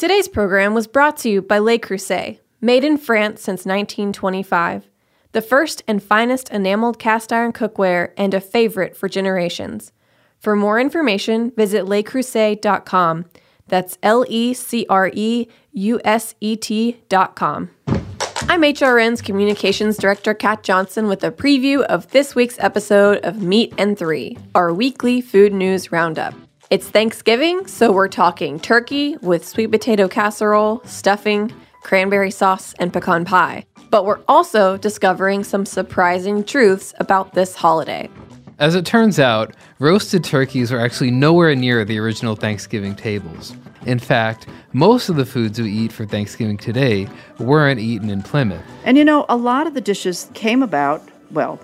Today's program was brought to you by Le Creuset, made in France since 1925. The first and finest enameled cast iron cookware and a favorite for generations. For more information, visit lecreuset.com. That's L E C R E U S E T.com. I'm HRN's Communications Director Kat Johnson with a preview of this week's episode of Meat and Three, our weekly food news roundup. It's Thanksgiving, so we're talking turkey with sweet potato casserole, stuffing, cranberry sauce, and pecan pie. But we're also discovering some surprising truths about this holiday. As it turns out, roasted turkeys are actually nowhere near the original Thanksgiving tables. In fact, most of the foods we eat for Thanksgiving today weren't eaten in Plymouth. And you know, a lot of the dishes came about, well,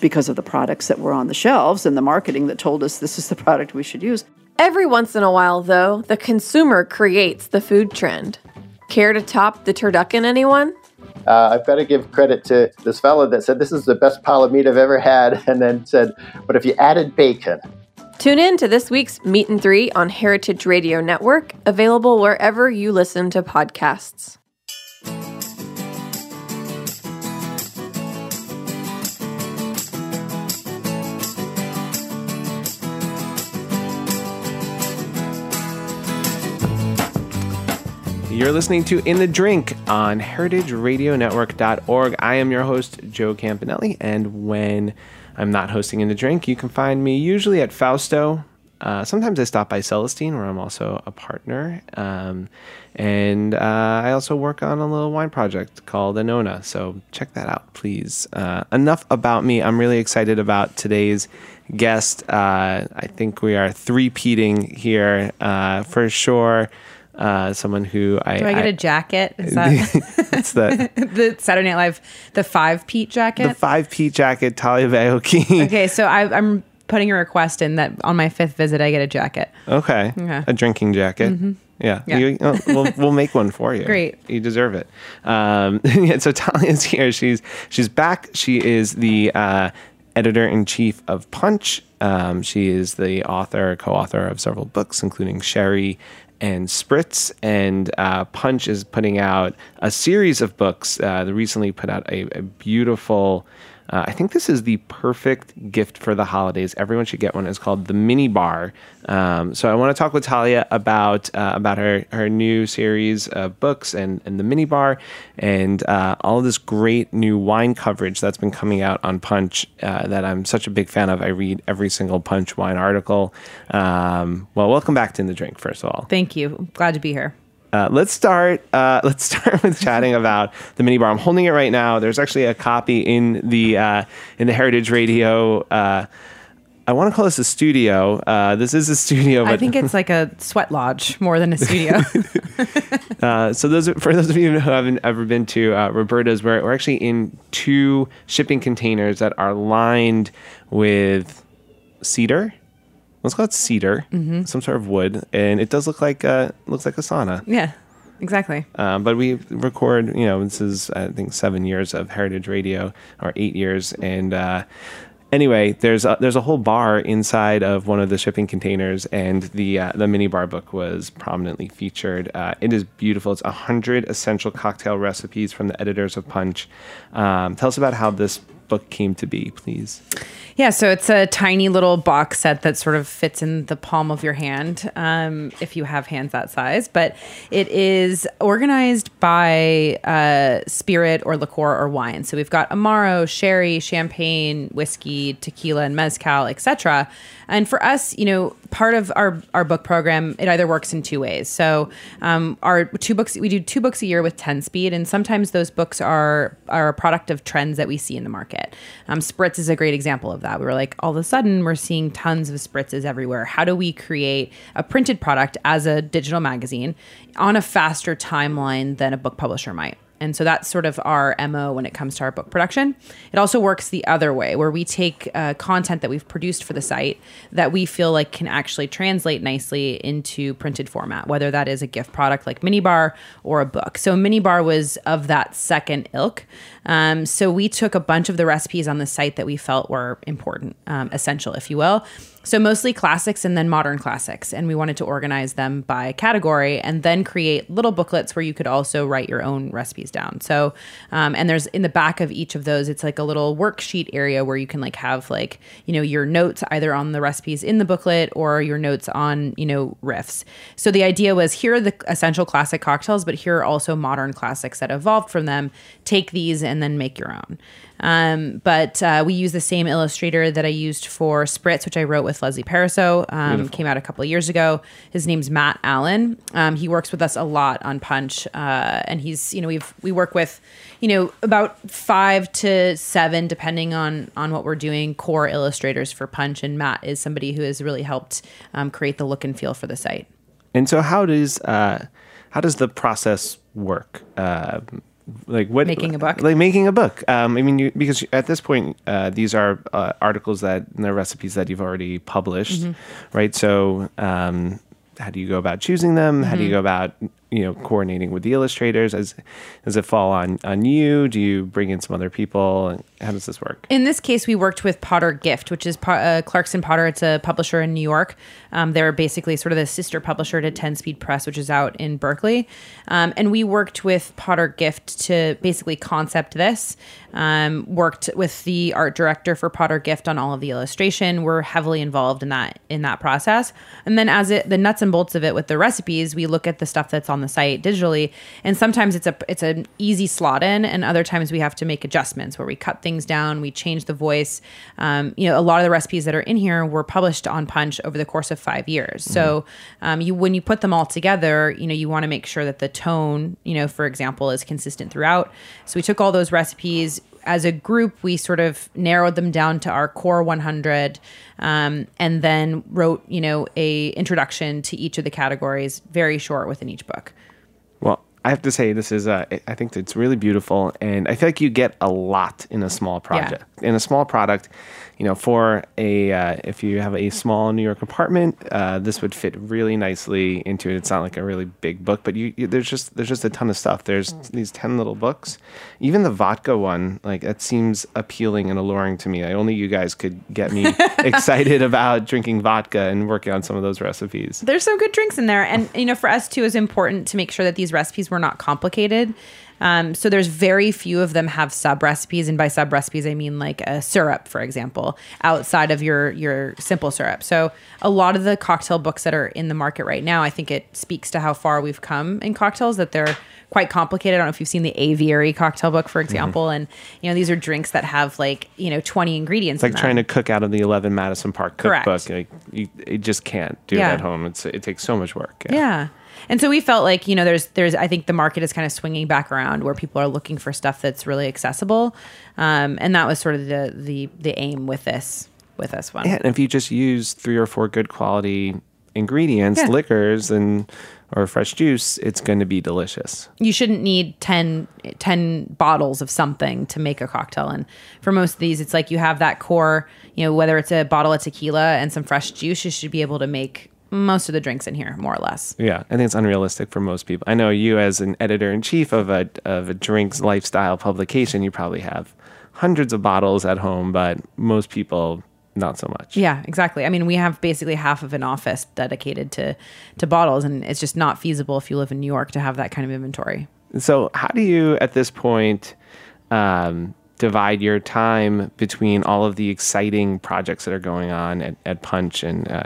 because of the products that were on the shelves and the marketing that told us this is the product we should use. Every once in a while, though, the consumer creates the food trend. Care to top the turducken, anyone? Uh, I've got to give credit to this fellow that said this is the best pile of meat I've ever had, and then said, "But if you added bacon." Tune in to this week's Meat and Three on Heritage Radio Network, available wherever you listen to podcasts. You're listening to In the Drink on heritageradionetwork.org. I am your host, Joe Campanale, and when I'm not hosting In the Drink, you can find me usually at Fausto. Uh, sometimes I stop by Celestine, where I'm also a partner. Um, and uh, I also work on a little wine project called Annona. So check that out, please. Uh, enough about me. I'm really excited about today's guest. Uh, I think we are three-peating here uh, for sure uh, someone who I do I get I, a jacket? Is that it's the the Saturday Night Live the five Pete jacket? the five Pete jacket Talia Baiocchi. okay, so I, I'm putting a request in that on my fifth visit I get a jacket. Okay, Okay. a drinking jacket. Yeah, Yeah. You- oh, we'll, we'll make one for you. Great. you deserve it. Um, yeah, so Talia's here. She's she's back. She is the uh, editor in chief of Punch. Um, she is the author, co-author of several books, including Sherry and Spritz. And uh, Punch is putting out a series of books. Uh, they recently put out a, a beautiful. Uh, I think this is the perfect gift for the holidays. Everyone should get one. It's called the Mini Bar. Um, so I want to talk with Talia about uh, about her her new series of books and and the Mini Bar and uh, all this great new wine coverage that's been coming out on Punch uh, that I'm such a big fan of. I read every single Punch wine article. Um, well, welcome back to In the Drink. First of all, Thank you. Glad to be here. Uh, let's start. Uh, let's start with chatting about the mini bar. I'm holding it right now. There's actually a copy in the uh, in the Heritage Radio. Uh, I want to call this a studio. Uh, this is a studio, but I think it's like a sweat lodge more than a studio. uh, so those for those of you who haven't ever been to uh, Roberta's, we're, we're actually in two shipping containers that are lined with cedar. Let's call it cedar, some sort of wood, and it does look like uh, looks like a sauna. yeah, exactly. Um, but we record, you know, this is I think seven years of Heritage Radio or eight years, and uh, anyway, there's a, there's a whole bar inside of one of the shipping containers, and the uh, the mini bar book was prominently featured. Uh, it is beautiful. It's hundred essential cocktail recipes from the editors of Punch. Um, tell us about how this book came to be, please. Yeah, so it's a tiny little box set that sort of fits in the palm of your hand um, if you have hands that size. But it is organized by uh, spirit or liqueur or wine. So we've got Amaro, sherry, champagne, whiskey, tequila, and mezcal, etc. And for us, you know, part of our our book program, it either works in two ways. So um, our two books, we do two books a year with Ten Speed, and sometimes those books are are a product of trends that we see in the market. Um, Spritz is a great example of that. We were like, all of a sudden, we're seeing tons of spritzes everywhere. How do we create a printed product as a digital magazine on a faster timeline than a book publisher might? And so that's sort of our MO when it comes to our book production. It also works the other way, where we take uh, content that we've produced for the site that we feel like can actually translate nicely into printed format, whether that is a gift product like Minibar or a book. So Minibar was of that second ilk. Um, so we took a bunch of the recipes on the site that we felt were important, um, essential, if you will. So mostly classics and then modern classics. And we wanted to organize them by category and then create little booklets where you could also write your own recipes down. So, um, and there's in the back of each of those, it's like a little worksheet area where you can like have like, you know, your notes either on the recipes in the booklet or your notes on, you know, riffs. So the idea was here are the essential classic cocktails, but here are also modern classics that evolved from them. Take these and then make your own. Um, but uh, we use the same illustrator that I used for Spritz, which I wrote with Leslie Pariseau. Um, came out a couple of years ago. His name's Matt Allen. Um, he works with us a lot on Punch, uh, and he's you know we've we work with you know about five to seven depending on on what we're doing core illustrators for Punch, and Matt is somebody who has really helped um, create the look and feel for the site. And so, how does uh, how does the process work? Like what Making a book? like making a book um, i mean you, because at this point uh, these are uh, articles that and they're recipes that you've already published Mm-hmm. right so um, how do you go about choosing them how do Mm-hmm. you go about you know coordinating with the illustrators as does it fall on on you do you bring in some other people how does this work In this case, we worked with Potter Gift, which is uh, Clarkson Potter. It's a publisher in New York. Um, they're basically sort of the sister publisher to 10 Speed Press, which is out in Berkeley. Um, and we worked with Potter Gift to basically concept this. Um, worked with the art director for Potter Gift on all of the illustration. We're heavily involved in that in that process. And then as it the nuts and bolts of it with the recipes, we look at the stuff that's on the site digitally. And sometimes it's a it's an easy slot in, and other times we have to make adjustments where we cut things down, we change the voice. Um, you know, a lot of the recipes that are in here were published on Punch over the course of five years. So um, you when you put them all together, you know, you want to make sure that the tone, you know, for example, is consistent throughout. So we took all those recipes as a group, we sort of narrowed them down to our core 100, um, and then wrote, you know, a introduction to each of the categories, very short within each book. Well, I have to say this is uh, I think it's really beautiful, and I feel like you get a lot in a small project. In a small product, you know, for a uh, if you have a small New York apartment, uh, this would fit really nicely into it. It's not like a really big book, but you, you there's just there's just a ton of stuff. There's these ten little books. Even the vodka one, like that seems appealing and alluring to me. I only you guys could get me excited about drinking vodka and working on some of those recipes. There's some good drinks in there, and you know, for us too, it's important to make sure that these recipes were not complicated. Um, so there's very few of them have sub recipes, and by sub recipes I mean like a syrup, for example, outside of your your simple syrup. So a lot of the cocktail books that are in the market right now, I think it speaks to how far we've come in cocktails that they're quite complicated. I don't know if you've seen the aviary cocktail book, for example, and you know these are drinks that have like you know 20 ingredients. It's like trying to cook out of the 11 Madison Park Correct. cookbook. Like, you, you just can't do Yeah. it at home. It's it takes so much work. Yeah. And so we felt like, you know, there's there's I think the market is kind of swinging back around where people are looking for stuff that's really accessible. Um, and that was sort of the the the aim with this with this one. Yeah, and if you just use three or four good quality ingredients, Yeah. liquors, and or fresh juice, it's going to be delicious. You shouldn't need 10, 10 bottles of something to make a cocktail. And for most of these, it's like you have that core, you know, whether it's a bottle of tequila and some fresh juice, you should be able to make most of the drinks in here, more or less. Yeah, I think it's unrealistic for most people. I know you, as an editor in chief of a of a drinks lifestyle publication, you probably have hundreds of bottles at home, but most people not so much. Yeah, exactly. I mean, we have basically half of an office dedicated to to bottles, and it's just not feasible if you live in New York to have that kind of inventory. So, how do you at this point um, divide your time between all of the exciting projects that are going on at, at Punch? And uh,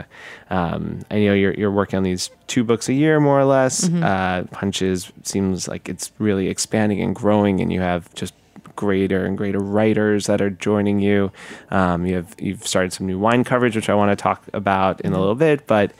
um, I know you're, you're working on these two books a year, more or less. Uh, Punch is, seems like it's really expanding and growing, and you have just greater and greater writers that are joining you. Um, you have you've started some new wine coverage, which I want to talk about in a little bit. But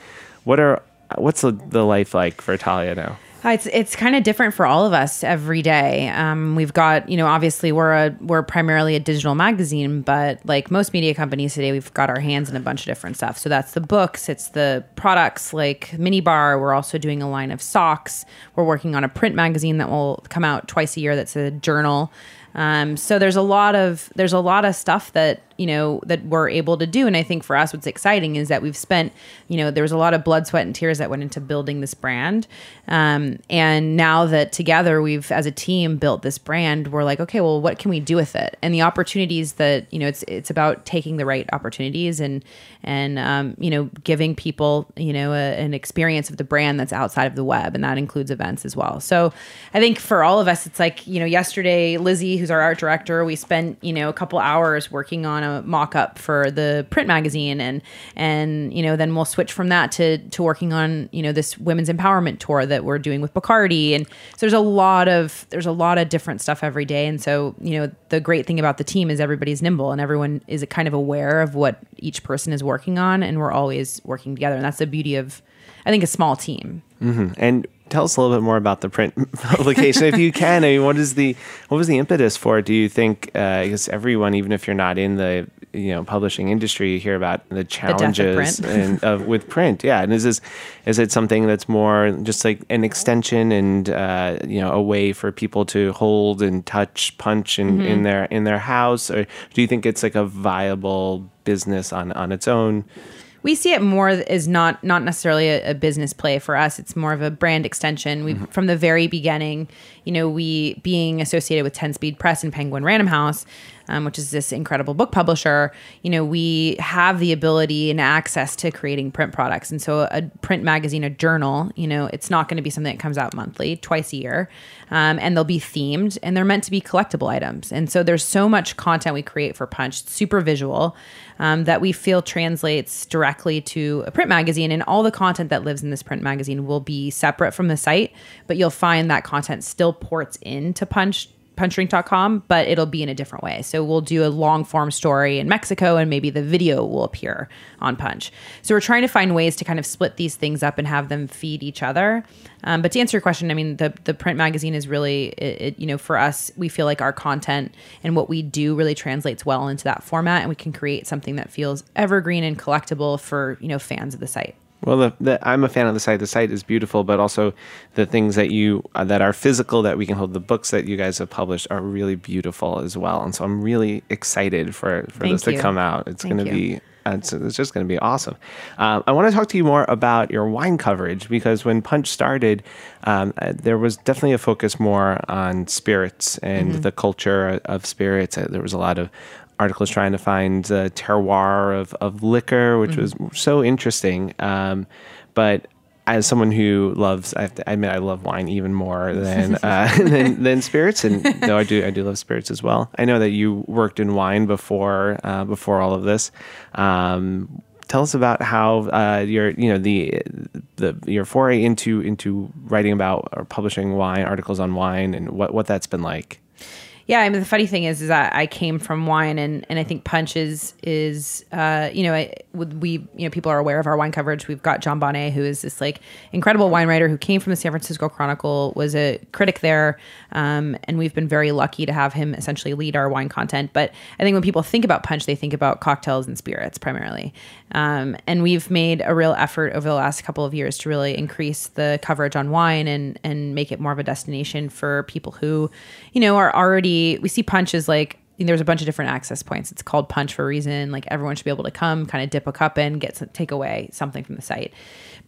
what are what's the, the life like for Talia now? It's it's kind of different for all of us every day. Um, we've got you know obviously we're a we're primarily a digital magazine, but like most media companies today, we've got our hands in a bunch of different stuff. So that's the books, it's the products like Mini Bar. We're also doing a line of socks. We're working on a print magazine that will come out twice a year. That's a journal. Um, so there's a lot of there's a lot of stuff that you know that we're able to do, and I think for us, what's exciting is that we've spent you know there was a lot of blood, sweat, and tears that went into building this brand, um, and now that together we've as a team built this brand, we're like, okay, well, what can we do with it? And the opportunities that you know it's it's about taking the right opportunities and and um, you know giving people you know a, an experience of the brand that's outside of the web, and that includes events as well. So I think for all of us, it's like you know yesterday Lizzie who's our art director, we spent you know a couple hours working on a mock up for the print magazine, and and you know then we'll switch from that to to working on you know this women's empowerment tour that we're doing with Bacardi, and so there's a lot of there's a lot of different stuff every day, and so you know the great thing about the team is everybody's nimble and everyone is kind of aware of what each person is working on, and we're always working together, and that's the beauty of I think a small team. Mm-hmm. And tell us a little bit more about the print publication, if you can. I mean, what is the what was the impetus for it? Do you think? Uh, I guess everyone, even if you're not in the you know publishing industry, you hear about the challenges print. and of with print. Yeah, and is this is it something that's more just like an extension and uh, you know a way for people to hold and touch punch in, Mm-hmm. in their in their house, or do you think it's like a viable business on on its own? We see it more as not not necessarily a, a business play for us. It's more of a brand extension. We mm-hmm. from the very beginning, you know, we being associated with Ten Speed Press and Penguin Random House, um, which is this incredible book publisher. You know, we have the ability and access to creating print products, and so a print magazine, a journal, you know, it's not going to be something that comes out monthly, twice a year, um, and they'll be themed and they're meant to be collectible items. And so there's so much content we create for Punch, super visual um, that we feel translates directly to a print magazine. And all the content that lives in this print magazine will be separate from the site, but you'll find that content still ports into Punch punchdrink.com, but it'll be in a different way. So we'll do a long form story in Mexico and maybe the video will appear on Punch. So we're trying to find ways to kind of split these things up and have them feed each other. Um, but to answer your question, I mean, the, the print magazine is really, it, it, you know, for us, we feel like our content and what we do really translates well into that format and we can create something that feels evergreen and collectible for, you know, fans of the site. Well, the, the, I'm a fan of the site. The site is beautiful, but also the things that you uh, that are physical that we can hold. The books that you guys have published are really beautiful as well, and so I'm really excited for for Thank this to come out. It's going to be. uh, It's, it's just going to be awesome. Um, I want to talk to you more about your wine coverage because when Punch started, um, uh, there was definitely a focus more on spirits and Mm-hmm. the culture of spirits. Uh, there was a lot of articles trying to find the terroir of, of liquor, which was so interesting. Um, but as someone who loves, I have to admit, I love wine even more than uh, than, than spirits, and no, I do, I do love spirits as well. I know that you worked in wine before uh, before all of this. Um, tell us about how uh, your, you know, the the your foray into into writing about or publishing wine articles on wine, and what what that's been like. Yeah, I mean the funny thing is, is that I came from wine, and and I think Punch is is uh, you know I, we you know people are aware of our wine coverage. We've got Jon Bonné, who is this like incredible wine writer who came from the San Francisco Chronicle, was a critic there, um, and we've been very lucky to have him essentially lead our wine content. But I think when people think about Punch, they think about cocktails and spirits primarily, um, and we've made a real effort over the last couple of years to really increase the coverage on wine and and make it more of a destination for people who, you know, are already we see Punch as like there's a bunch of different access points. It's called Punch for a reason. Like everyone should be able to come, kind of dip a cup in, get some, take away something from the site.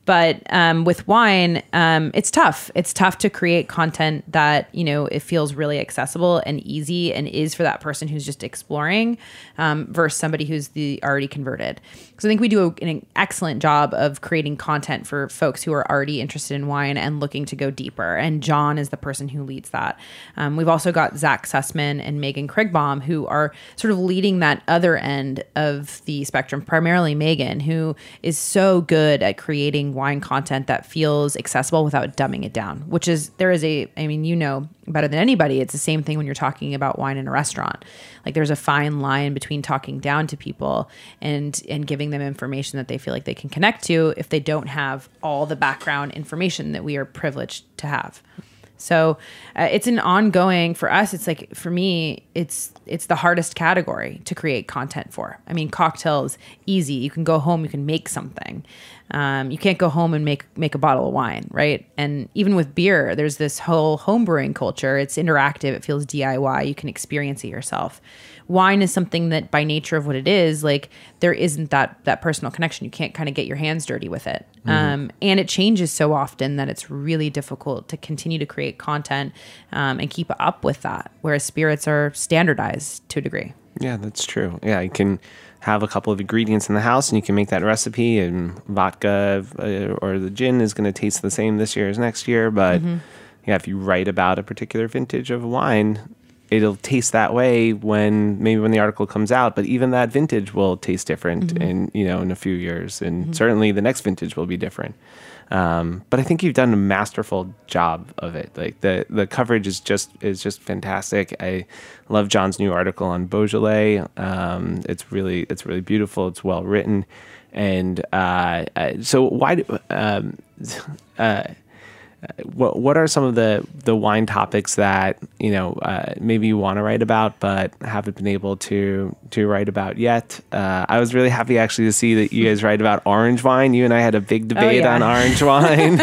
But um, with wine, um, it's tough. It's tough to create content that you know it feels really accessible and easy, and is for that person who's just exploring, um, versus somebody who's the already converted. Because I think we do a, an excellent job of creating content for folks who are already interested in wine and looking to go deeper. And John is the person who leads that. Um, we've also got Zach Sussman and Megan Krigbaum who are sort of leading that other end of the spectrum. Primarily Megan, who is so good at creating wine content that feels accessible without dumbing it down. Which is there is a, I mean, you know better than anybody. It's the same thing when you're talking about wine in a restaurant. Like there's a fine line between talking down to people and and giving them information that they feel like they can connect to if they don't have all the background information that we are privileged to have. So uh, it's an ongoing for us. It's like for me, it's it's the hardest category to create content for. I mean, cocktails easy. You can go home, you can make something. Um, you can't go home and make make a bottle of wine, right? And even with beer, there's this whole home brewing culture. It's interactive. It feels DIY. You can experience it yourself. Wine is something that, by nature of what it is, like there isn't that that personal connection. You can't kind of get your hands dirty with it, um, and it changes so often that it's really difficult to continue to create content um, and keep up with that. Whereas spirits are standardized to a degree. Yeah, that's true. Yeah, you can have a couple of ingredients in the house and you can make that recipe and vodka uh, or the gin is going to taste the same this year as next year but mm-hmm. yeah if you write about a particular vintage of wine it'll taste that way when maybe when the article comes out but even that vintage will taste different mm-hmm. in you know in a few years and mm-hmm. certainly the next vintage will be different um, but I think you've done a masterful job of it. Like the the coverage is just is just fantastic. I love John's new article on Beaujolais. Um, it's really it's really beautiful. It's well written, and uh, so why? do- Um, uh, what what are some of the the wine topics that you know uh, maybe you want to write about but haven't been able to to write about yet? Uh, I was really happy actually to see that you guys write about orange wine. You and I had a big debate yeah. on orange wine.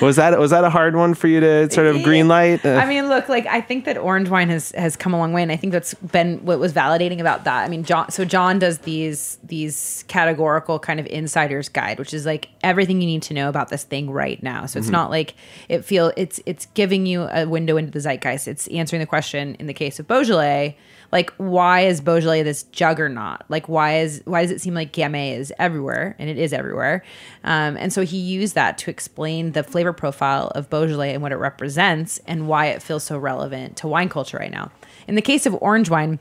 was that was that a hard one for you to sort of green light? I mean, look, like I think that orange wine has has come a long way, and I think that's been what was validating about that. I mean, John. So John does these these categorical kind of insider's guide, which is like everything you need to know about this thing right now. So it's not like it feel it's it's giving you a window into the zeitgeist. It's answering the question in the case of Beaujolais, like why is Beaujolais this juggernaut? Like why is why does it seem like Gamay is everywhere and it is everywhere? Um, and so he used that to explain the flavor profile of Beaujolais and what it represents and why it feels so relevant to wine culture right now. In the case of orange wine,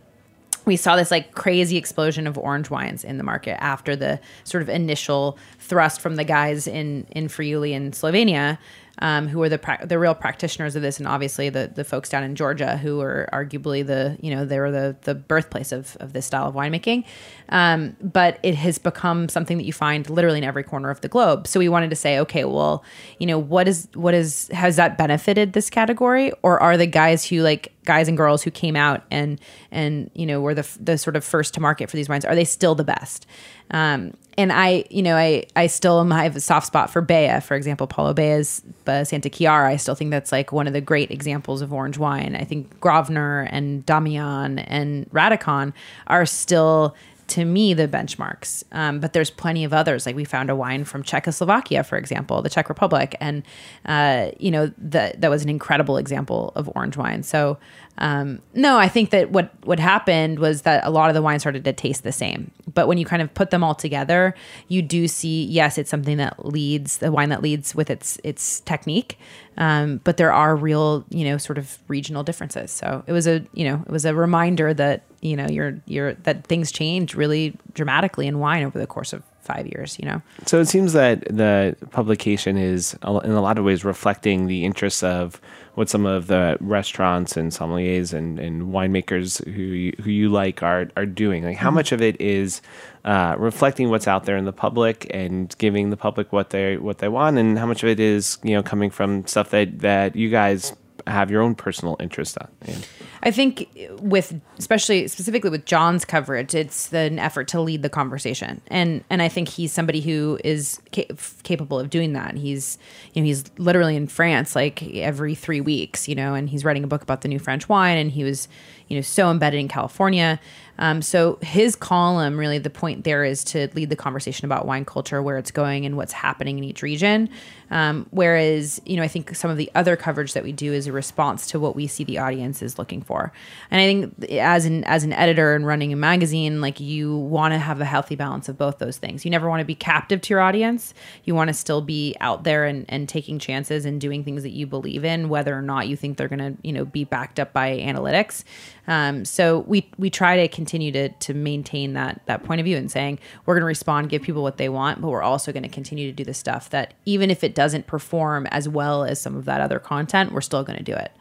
we saw this like crazy explosion of orange wines in the market after the sort of initial thrust from the guys in in Friuli in Slovenia, um, who are the pra- the real practitioners of this, and obviously the the folks down in Georgia who are arguably the you know they were the the birthplace of of this style of winemaking. Um, but it has become something that you find literally in every corner of the globe. So we wanted to say, okay, well, you know, what is what is has that benefited this category, or are the guys who like guys and girls who came out and and you know were the the sort of first to market for these wines are they still the best um, and I, you know, I, I still am, I have a soft spot for Bea, for example, Paolo Bea's uh, Santa Chiara. I still think that's like one of the great examples of orange wine. I think Gravner and Damijan and Radikon are still to me the benchmarks. Um, but there's plenty of others. Like we found a wine from Czechoslovakia, for example, the Czech Republic, and uh, you know that that was an incredible example of orange wine. So um, no, I think that what what happened was that a lot of the wine started to taste the same. But when you kind of put them all together, you do see yes, it's something that leads the wine that leads with its its technique. Um, but there are real, you know, sort of regional differences. So it was a, you know, it was a reminder that you know you're you're that things change really dramatically in wine over the course of five years. You know. So it seems that the publication is, in a lot of ways, reflecting the interests of what some of the restaurants and sommeliers and, and winemakers who you, who you like are are doing. Like, how much of it is uh, reflecting what's out there in the public and giving the public what they what they want, and how much of it is you know coming from stuff that that you guys have your own personal interest in. I think with especially specifically with John's coverage, it's an effort to lead the conversation, and and I think he's somebody who is ca- capable of doing that. He's you know he's literally in France like every three weeks, you know, and he's writing a book about the new French wine, and he was you know so embedded in California. Um, so his column really the point there is to lead the conversation about wine culture, where it's going, and what's happening in each region. Um, whereas you know I think some of the other coverage that we do is a response to what we see the audience is looking for. And I think as an as an editor and running a magazine, like you want to have a healthy balance of both those things. You never want to be captive to your audience. You want to still be out there and, and taking chances and doing things that you believe in, whether or not you think they're to you know be backed up by analytics. Um, so we we try to continue to to maintain that that point of view and saying we're to respond, give people what they want, but we're also to continue to do the stuff that even if it doesn't perform as well as some of that other content, we're still going to do it.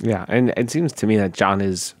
Yeah, and it seems to me that John is,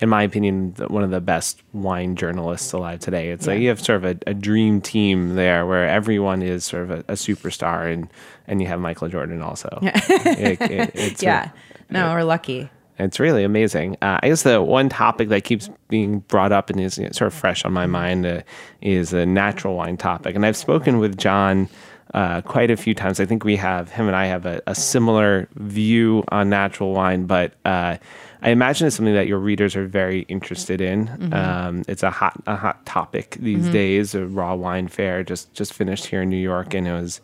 in my opinion, one of the best wine journalists alive today. It's like you have sort of a, a dream team there where everyone is sort of a, a superstar, and and you have Michael Jordan also. It- it- it's Yeah. No, we're lucky. It's really amazing. Uh, I guess the one topic that keeps being brought up and is you know, sort of fresh on my mind uh, is a natural wine topic. And I've spoken with John uh, quite a few times. I think we have, him and I have a, a similar view on natural wine, but uh, I imagine it's something that your readers are very interested in. Um, it's a hot, a hot topic these days. A raw wine fair just, just finished here in New York, and it was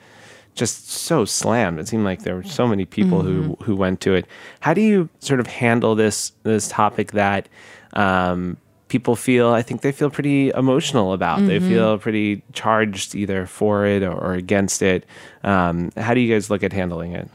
just so slammed. It seemed like there were so many people who who went to it. How do you sort of handle this this topic that um, people feel? I think they feel pretty emotional about. They feel pretty charged either for it or, or against it. Um, how do you guys look at handling it?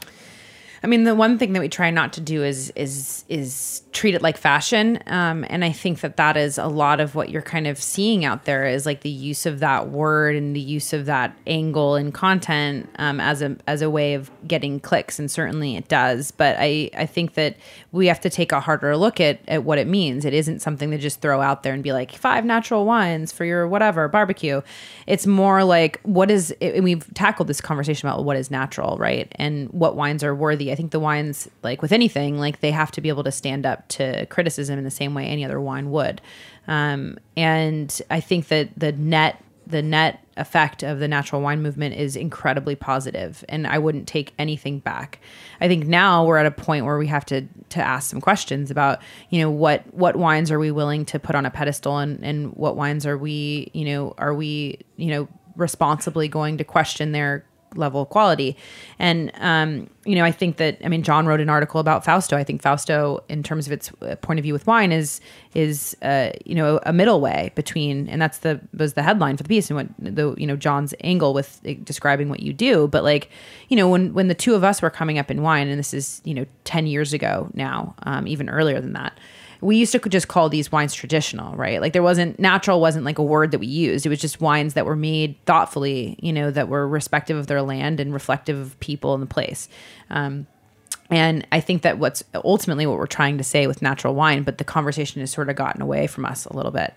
I mean, the one thing that we try not to do is is is treat it like fashion, um, and I think that that is a lot of what you're kind of seeing out there is like the use of that word and the use of that angle in content um, as a as a way of getting clicks, and certainly it does. But I I think that we have to take a harder look at at what it means. It isn't something to just throw out there and be like five natural wines for your whatever barbecue. It's more like what is, and we've tackled this conversation about what is natural, right, and what wines are worthy. I think the wines, like with anything, like they have to be able to stand up to criticism in the same way any other wine would. Um, and I think that the net the net effect of the natural wine movement is incredibly positive and I wouldn't take anything back. I think now we're at a point where we have to to ask some questions about, you know, what what wines are we willing to put on a pedestal and and what wines are we, you know, are we, you know, responsibly going to question their level of quality. And um, you know, I think that I mean, John wrote an article about Fausto. I think Fausto, in terms of its uh, point of view with wine, is is uh, you know a middle way between, and that's the was the headline for the piece and what the you know John's angle with uh, describing what you do. But like you know, when when the two of us were coming up in wine, and this is you know ten years ago now, um, even earlier than that we used to just call these wines traditional, right? Like there wasn't natural wasn't like a word that we used. It was just wines that were made thoughtfully, you know, that were respective of their land and reflective of people and the place. Um, and I think that what's ultimately what we're trying to say with natural wine, but the conversation has sort of gotten away from us a little bit.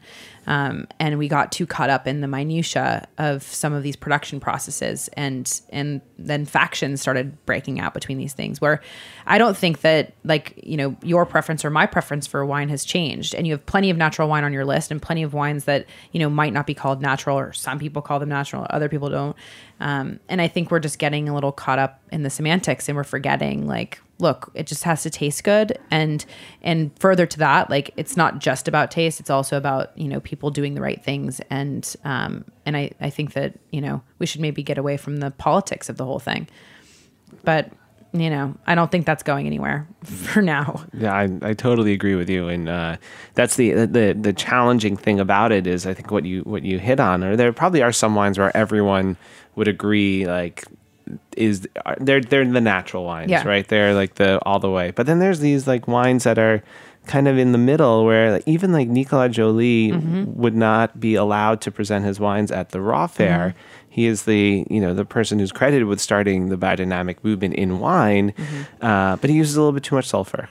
Um, and we got too caught up in the minutia of some of these production processes, and and then factions started breaking out between these things. Where I don't think that like you know your preference or my preference for wine has changed, and you have plenty of natural wine on your list, and plenty of wines that you know might not be called natural, or some people call them natural, other people don't. Um, and I think we're just getting a little caught up in the semantics, and we're forgetting like look it just has to taste good. And and further to that like it's not just about taste. It's also about you know people doing the right things. And um and i i think that you know we should maybe get away from the politics of the whole thing. But you know i don't think that's going anywhere for now Yeah, I, I totally agree with you, and uh, that's the, the the challenging thing about it is I think what you what you hit on, or there probably are some wines where everyone would agree like is they're they're the natural wines, Yeah. right? They're like the all the way, but then there's these like wines that are kind of in the middle where like, even like Nicolas Joly mm-hmm. would not be allowed to present his wines at the raw fair. Mm-hmm. He is the you know the person who's credited with starting the biodynamic movement in wine, mm-hmm. uh, but he uses a little bit too much sulfur.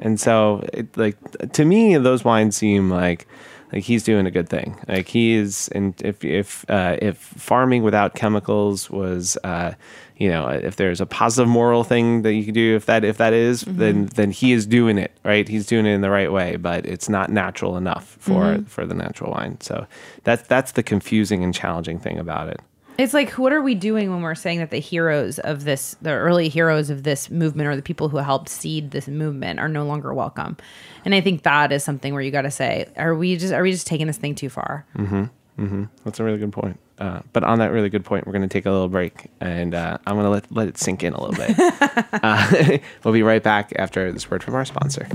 And so, it, like to me, those wines seem like like he's doing a good thing. Like he is, and if if uh, if farming without chemicals was, uh, you know, if there's a positive moral thing that you can do, if that if that is, then then he is doing it right. He's doing it in the right way, but it's not natural enough for for the natural wine. So that's that's the confusing and challenging thing about it. It's like, what are we doing when we're saying that the heroes of this, the early heroes of this movement, or the people who helped seed this movement, are no longer welcome? And I think that is something where you got to say, are we just are we just taking this thing too far? Mm-hmm. Mm-hmm. That's a really good point. Uh, but on that really good point, we're going to take a little break, and uh, I'm going to let let it sink in a little bit. uh, we'll be right back after this word from our sponsor.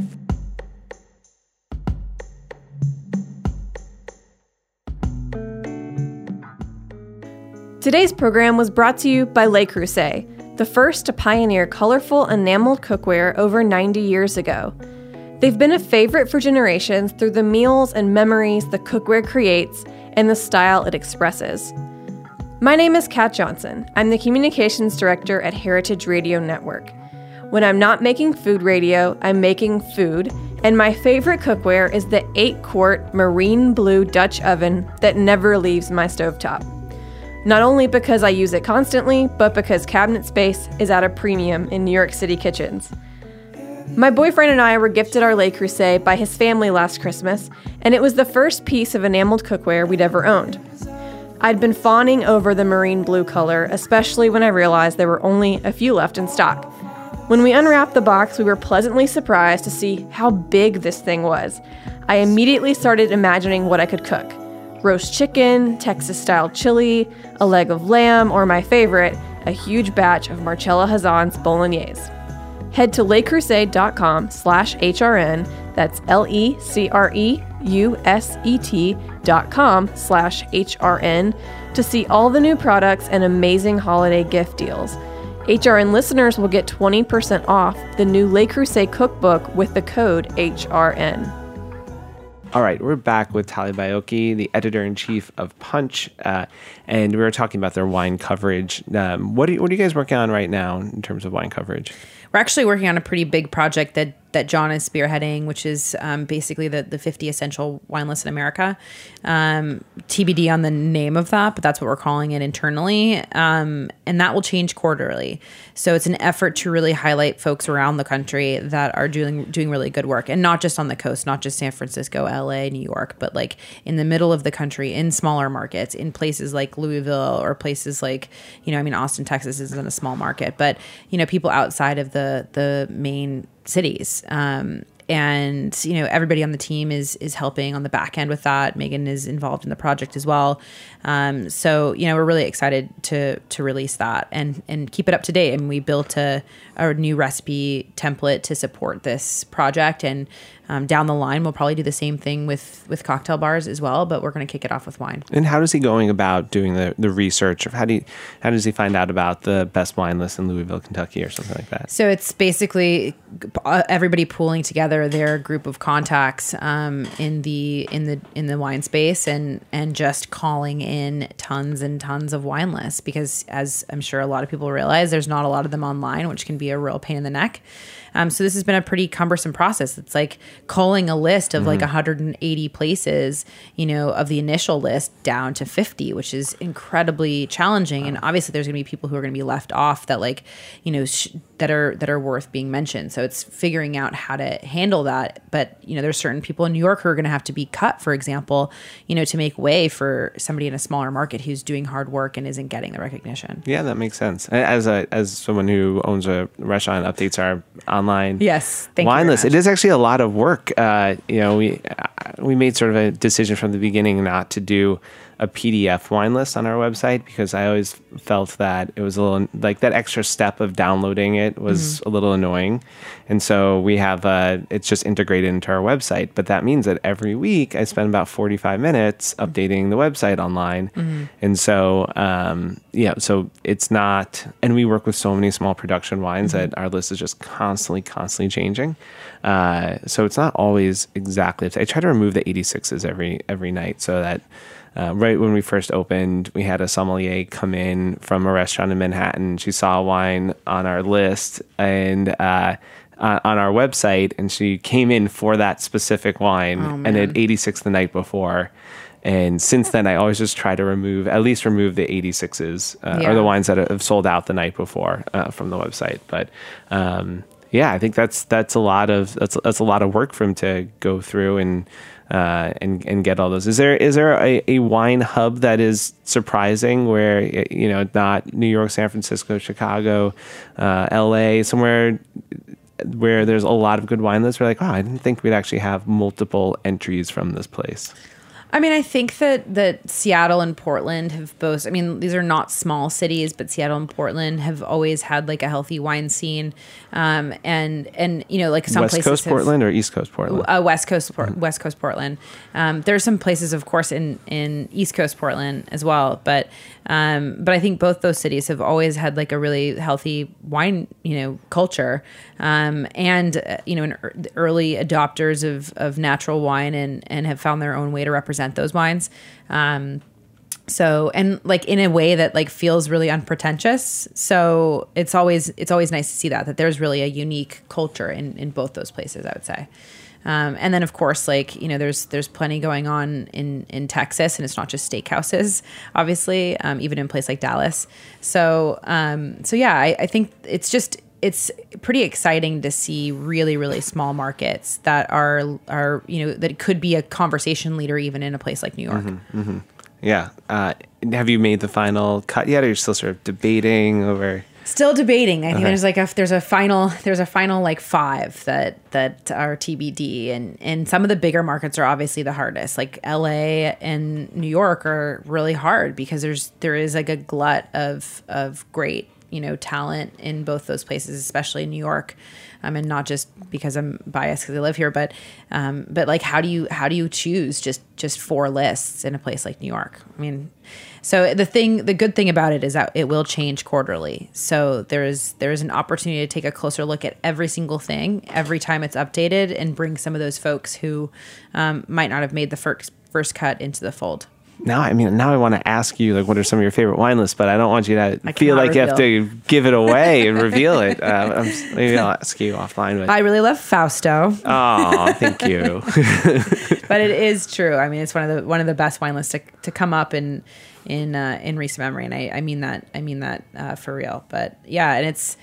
Today's program was brought to you by Le Creuset, the first to pioneer colorful enameled cookware over 90 years ago. They've been a favorite for generations through the meals and memories the cookware creates and the style it expresses. My name is Kat Johnson. I'm the Communications Director at Heritage Radio Network. When I'm not making food radio, I'm making food, and my favorite cookware is the 8 quart marine blue Dutch oven that never leaves my stovetop. Not only because I use it constantly, but because cabinet space is at a premium in New York City kitchens. My boyfriend and I were gifted our Le Creuset by his family last Christmas, and it was the first piece of enameled cookware we'd ever owned. I'd been fawning over the marine blue color, especially when I realized there were only a few left in stock. When we unwrapped the box, we were pleasantly surprised to see how big this thing was. I immediately started imagining what I could cook roast chicken, Texas style chili, a leg of lamb, or my favorite, a huge batch of Marcella Hazan's bolognese. Head to lecreuset.com slash HRN, that's L E C R E U S E T dot com slash HRN to see all the new products and amazing holiday gift deals. HRN listeners will get 20% off the new Le cookbook with the code HRN. All right, we're back with Tali Baiocchi, the editor in chief of Punch, uh, and we were talking about their wine coverage. Um, what, are what are you guys working on right now in terms of wine coverage? We're actually working on a pretty big project that that John is spearheading, which is um, basically the the 50 essential wine lists in America. Um, TBD on the name of that, but that's what we're calling it internally, um, and that will change quarterly. So it's an effort to really highlight folks around the country that are doing doing really good work, and not just on the coast, not just San Francisco, LA, New York, but like in the middle of the country, in smaller markets, in places like Louisville or places like you know, I mean, Austin, Texas isn't a small market, but you know, people outside of the the main cities. Um, and you know everybody on the team is is helping on the back end with that. Megan is involved in the project as well. Um, so you know we're really excited to to release that and and keep it up to date. And we built a a new recipe template to support this project. And um, down the line, we'll probably do the same thing with with cocktail bars as well. But we're going to kick it off with wine. And how is he going about doing the, the research? Of how do you, how does he find out about the best wine list in Louisville, Kentucky, or something like that? So it's basically uh, everybody pooling together their group of contacts um, in the in the in the wine space and and just calling in tons and tons of wine lists because as I'm sure a lot of people realize, there's not a lot of them online, which can be a real pain in the neck. Um, so this has been a pretty cumbersome process. It's like calling a list of like 180 places, you know, of the initial list down to 50, which is incredibly challenging. And obviously, there's going to be people who are going to be left off that like, you know, sh- that are that are worth being mentioned. So it's figuring out how to handle that. But you know, there's certain people in New York who are going to have to be cut, for example, you know, to make way for somebody in a smaller market who's doing hard work and isn't getting the recognition. Yeah, that makes sense. As a as someone who owns a restaurant, and updates our online Yes, thank wine list. It is actually a lot of work. Uh, you know, we uh, we made sort of a decision from the beginning not to do a PDF wine list on our website because I always felt that it was a little like that extra step of downloading it was Mm-hmm. a little annoying, and so we have uh, it's just integrated into our website. But that means that every week I spend about forty five minutes updating the website online, Mm-hmm. and so um, yeah, so it's not. And we work with so many small production wines Mm-hmm. that our list is just constantly, constantly changing. Uh, so it's not always exactly. I try to remove the 86s every every night so that uh, right when we first opened, we had a sommelier come in from a restaurant in Manhattan. She saw a wine on our list and uh, on on our website, and she came in for that specific wine and it 86 the night before. And since then, I always just try to remove, at least remove the 86s uh, Yeah. or the wines that have sold out the night before uh, from the website. But um, yeah, I think that's that's a lot of that's that's a lot of work for him to go through and uh, and and get all those. Is there is there a, a wine hub that is surprising where you know not New York, San Francisco, Chicago, uh, L.A. somewhere where there's a lot of good wine lists? We're like, oh, I didn't think we'd actually have multiple entries from this place. I mean, I think that that Seattle and Portland have both. I mean, these are not small cities, but Seattle and Portland have always had like a healthy wine scene, um, and and you know, like some West places Coast have- Portland or East Coast Portland? uh, West Coast Port- West Coast Portland. Um, there are some places, of course, in in East Coast Portland as well. But um, but I think both those cities have always had like a really healthy wine, you know, culture, um, and uh, you know, an ear- early adopters of of natural wine and and have found their own way to represent those wines. Um, so and like in a way that like feels really unpretentious. So it's always it's always nice to see that that there's really a unique culture in in both those places i would say. Um, and then of course like you know there's there's plenty going on in in texas and it's not just steakhouses obviously um, even in place like dallas. So um, so yeah I, I think it's just it's pretty exciting to see really really small markets that are are you know that could be a conversation leader even in a place like New York. Yeah. Uh, have you made the final cut yet, or you're still sort of debating over? Still debating. I think Okay. there's like a there's a final there's a final like five that that are TBD and and some of the bigger markets are obviously the hardest. Like LA and New York are really hard because there's there is like a glut of of great you know talent in both those places, especially in New York. Um, and not just because I'm biased because I live here, but um, but like how do you how do you choose just just four lists in a place like New York? I mean, so the thing, the good thing about it is that it will change quarterly. So there is there is an opportunity to take a closer look at every single thing every time it's updated and bring some of those folks who um, might not have made the first first cut into the fold. Now, I mean, now I want to ask you, like, what are some of your favorite wine lists? But I don't want you to I feel like you have to give it away and reveal it. Uh, I'm, maybe I'll ask you offline. But I really love Fausto, oh, thank you. but it is true. I mean, it's one of the one of the best wine lists to, to come up in in uh, in recent memory, and I, I mean that I mean that uh, for real. But yeah, and it's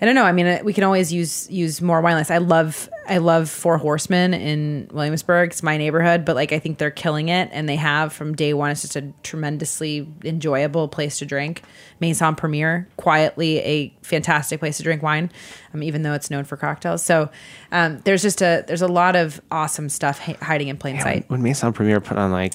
I don't know. I mean, uh, we can always use use more wine lists. I love I love Four Horsemen in Williamsburg. It's my neighborhood, but like I think they're killing it, and they have from day one. It's just a tremendously enjoyable place to drink. Maison Premiere, quietly a fantastic place to drink wine, um, even though it's known for cocktails. So um, there's just a there's a lot of awesome stuff hi- hiding in plain when, sight. when Maison Premiere put on like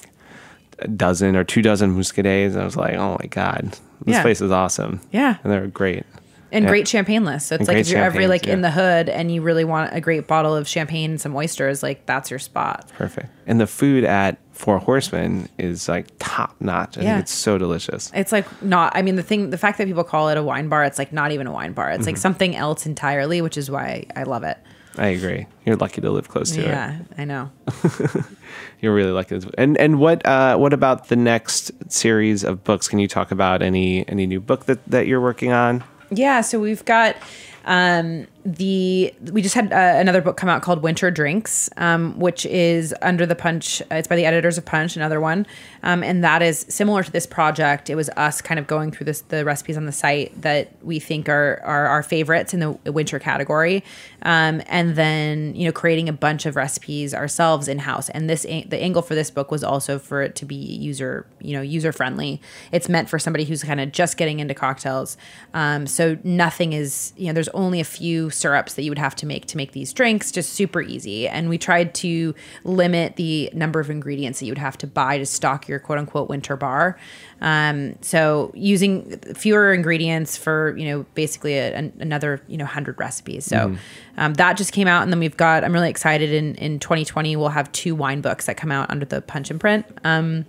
a dozen or two dozen muscadets, I was like, oh my god, this Yeah. place is awesome. Yeah. and they're great. And Yeah. great champagne lists. So it's And like if you're ever like in the hood and you really want a great bottle of champagne and some oysters, like that's your spot. Perfect. And the food at Four Horsemen is like top notch. I Yeah. think it's so delicious. It's like not. I mean, the thing, the fact that people call it a wine bar, it's like not even a wine bar. It's Mm-hmm. like something else entirely, which is why I love it. I agree. You're lucky to live close to it. Yeah, I know. You're really lucky. And and what uh, what about the next series of books? Can you talk about any any new book that, that you're working on? Yeah, so we've got um, the we just had uh, another book come out called Winter Drinks, um, which is under the Punch. uh, It's by the editors of Punch, another one, um, and that is similar to this project. It was us kind of going through this the recipes on the site that we think are are our favorites in the winter category, um, and then you know creating a bunch of recipes ourselves in house. And this the angle for this book was also for it to be user you know user friendly. It's meant for somebody who's kind of just getting into cocktails. Um, so nothing is you know there's only a few syrups that you would have to make to make these drinks, just super easy. And we tried to limit the number of ingredients that you would have to buy to stock your quote unquote winter bar. Um, so using fewer ingredients for you know basically a, an, another you know hundred recipes. So um, that just came out, and then we've got. I'm really excited. In in 2020, we'll have two wine books that come out under the Punch imprint. Um,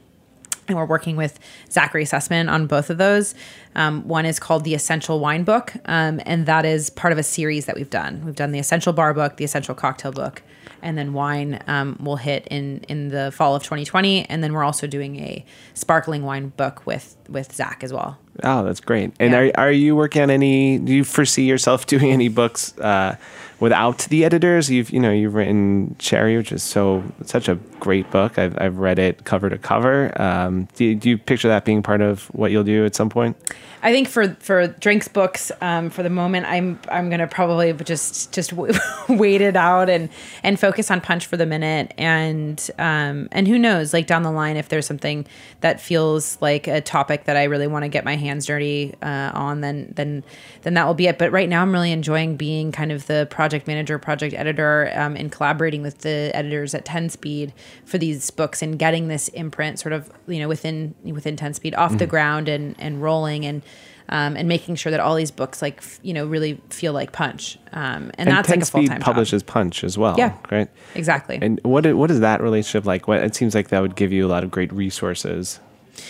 and we're working with Zachary Sussman on both of those. Um, one is called the Essential Wine Book, um, and that is part of a series that we've done. We've done the Essential Bar Book, the Essential Cocktail Book, and then wine um, will hit in in the fall of 2020. And then we're also doing a sparkling wine book with with Zach as well. Oh, that's great. And Yeah. are are you working on any? Do you foresee yourself doing any books uh, without the editors? You've you know you've written Sherry, which is so such a great book. I've I've read it cover to cover. Um, do do you picture that being part of what you'll do at some point? I think for for drinks books, um, for the moment, I'm I'm gonna probably just just w- wait it out and and focus on punch for the minute, and um, and who knows, like down the line, if there's something that feels like a topic that I really want to get my hands dirty uh, on, then then then that will be it. But right now, I'm really enjoying being kind of the project manager, project editor, um, and collaborating with the editors at Ten Speed for these books and getting this imprint sort of you know within within Ten Speed off the ground and and rolling. And um, and making sure that all these books like f- you know really feel like punch um, and, that's like a full time publishes Punch as well. Yeah. right. exactly And what what is that relationship like? What it seems like that would give you a lot of great resources.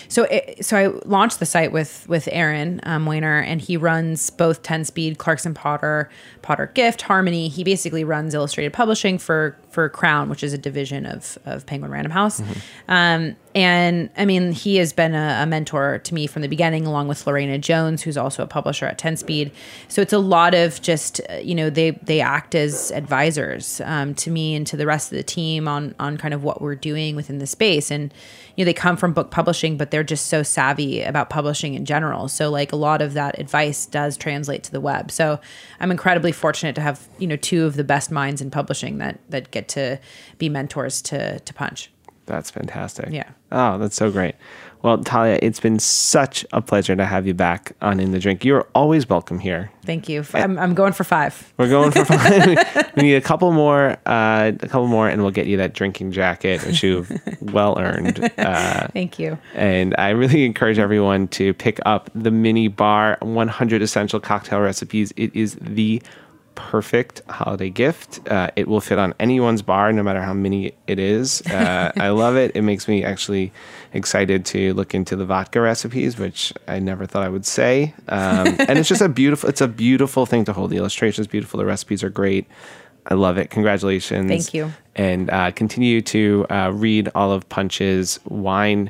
So, it, so I launched the site with with Aaron um, Wehner, and he runs both Ten Speed, Clarkson Potter, Potter Gift, Harmony. He basically runs illustrated publishing for for Crown, which is a division of of Penguin Random House. Um, and I mean, he has been a, a mentor to me from the beginning, along with Lorena Jones, who's also a publisher at Ten Speed. So it's a lot of just uh, you know they they act as advisors um, to me and to the rest of the team on on kind of what we're doing within the space. And you know they come from book publishing, but they're just so savvy about publishing in general. So like a lot of that advice does translate to the web. So I'm incredibly fortunate to have you know two of the best minds in publishing that that get to be mentors to to Punch. That's fantastic. Yeah. Oh, that's so great. Well, Talia, it's been such a pleasure to have you back on In the Drink. You're always welcome here. Thank you. I'm, I'm going for five. We're going for five. we need a couple more, uh, a couple more, and we'll get you that drinking jacket, which you've well earned. Uh, Thank you. and I really encourage everyone to pick up the mini bar 100 essential cocktail recipes. It is the perfect holiday gift. Uh, it will fit on anyone's bar, no matter how many it is. Uh, I love it. It makes me actually excited to look into the vodka recipes, which I never thought I would say. Um, and it's just a beautiful. It's a beautiful thing to hold. The illustrations beautiful. The recipes are great. I love it. Congratulations. Thank you. And uh, continue to uh, read all of Punch's wine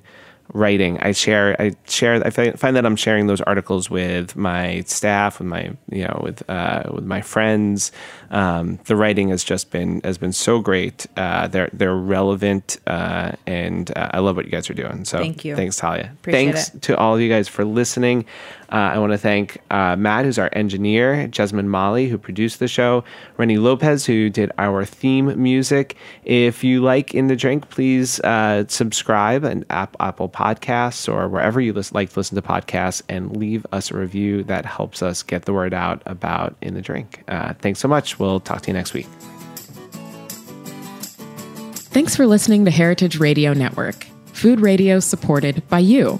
writing. I share, I share, I find, that I'm sharing those articles with my staff, with my, you know, with uh, with my friends. Um, the writing has just been has been so great. Uh, they're they're relevant, uh, and uh, I love what you guys are doing. So Thank you. Thanks, Talia. Appreciate thanks it. to all of you guys for listening. Uh, I want to thank uh, Matt, who's our engineer, Jasmine Molly, who produced the show, Rennie Lopez, who did our theme music. If you like In the Drink, please uh, subscribe on App, Apple Podcasts or wherever you like to listen to podcasts and leave us a review. That helps us get the word out about In the Drink. Uh, thanks so much. We'll talk to you next week. Thanks for listening to Heritage Radio Network, food radio supported by you.